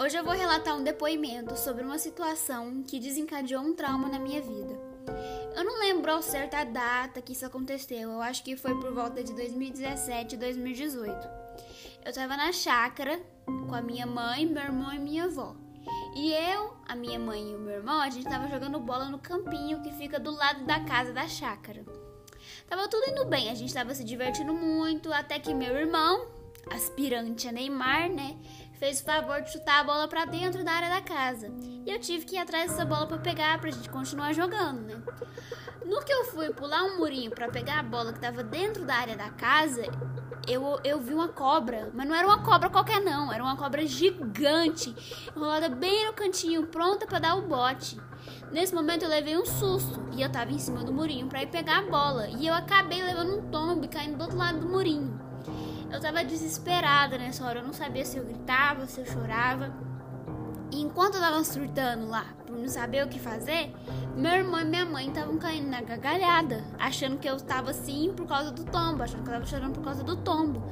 Hoje eu vou relatar um depoimento sobre uma situação que desencadeou um trauma na minha vida. Eu não lembro ao certo a data que isso aconteceu, eu acho que foi por volta de 2017 e 2018. Eu tava na chácara com a minha mãe, meu irmão e minha avó. E eu, a minha mãe e o meu irmão, a gente tava jogando bola no campinho que fica do lado da casa da chácara. Tava tudo indo bem, a gente tava se divertindo muito, até que meu irmão, aspirante a Neymar, né? Fez o favor de chutar a bola para dentro da área da casa. E eu tive que ir atrás dessa bola para pegar, pra gente continuar jogando, né? No que eu fui pular um murinho para pegar a bola que tava dentro da área da casa, eu, eu vi uma cobra, mas não era uma cobra qualquer não, era uma cobra gigante, enrolada bem no cantinho, pronta para dar o bote. Nesse momento eu levei um susto e eu tava em cima do murinho para ir pegar a bola e eu acabei levando um tombo e caindo do outro lado do murinho. Eu tava desesperada nessa hora, eu não sabia se eu gritava, se eu chorava. E enquanto eu tava surtando lá, por não saber o que fazer, meu irmão e minha mãe estavam caindo na gargalhada, achando que eu tava assim por causa do tombo, achando que eu tava chorando por causa do tombo.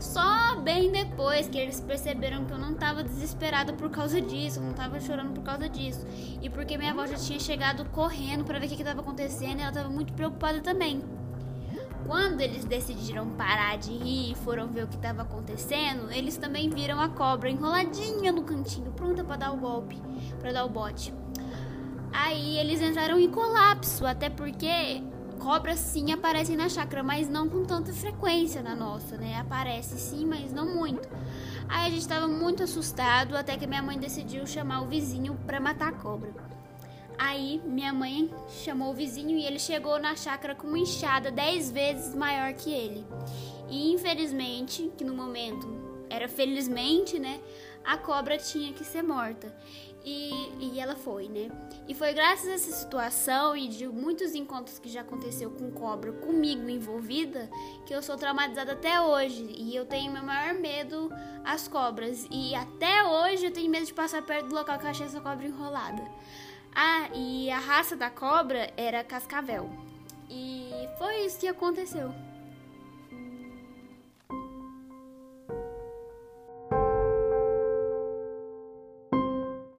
Só bem depois que eles perceberam que eu não tava desesperada por causa disso, eu não tava chorando por causa disso. E porque minha avó já tinha chegado correndo para ver o que, que tava acontecendo e ela tava muito preocupada também. Quando eles decidiram parar de rir e foram ver o que estava acontecendo, eles também viram a cobra enroladinha no cantinho, pronta para dar o golpe, para dar o bote. Aí eles entraram em colapso, até porque cobras sim aparecem na chácara, mas não com tanta frequência na nossa, né? Aparece sim, mas não muito. Aí a gente estava muito assustado, até que minha mãe decidiu chamar o vizinho para matar a cobra. Aí minha mãe chamou o vizinho e ele chegou na chácara com uma enxada dez vezes maior que ele. E infelizmente, que no momento era felizmente, né? A cobra tinha que ser morta. E, e ela foi, né? E foi graças a essa situação e de muitos encontros que já aconteceu com cobra comigo envolvida que eu sou traumatizada até hoje. E eu tenho meu maior medo às cobras. E até hoje eu tenho medo de passar perto do local que eu achei essa cobra enrolada. Ah, e a raça da cobra era cascavel. E foi isso que aconteceu.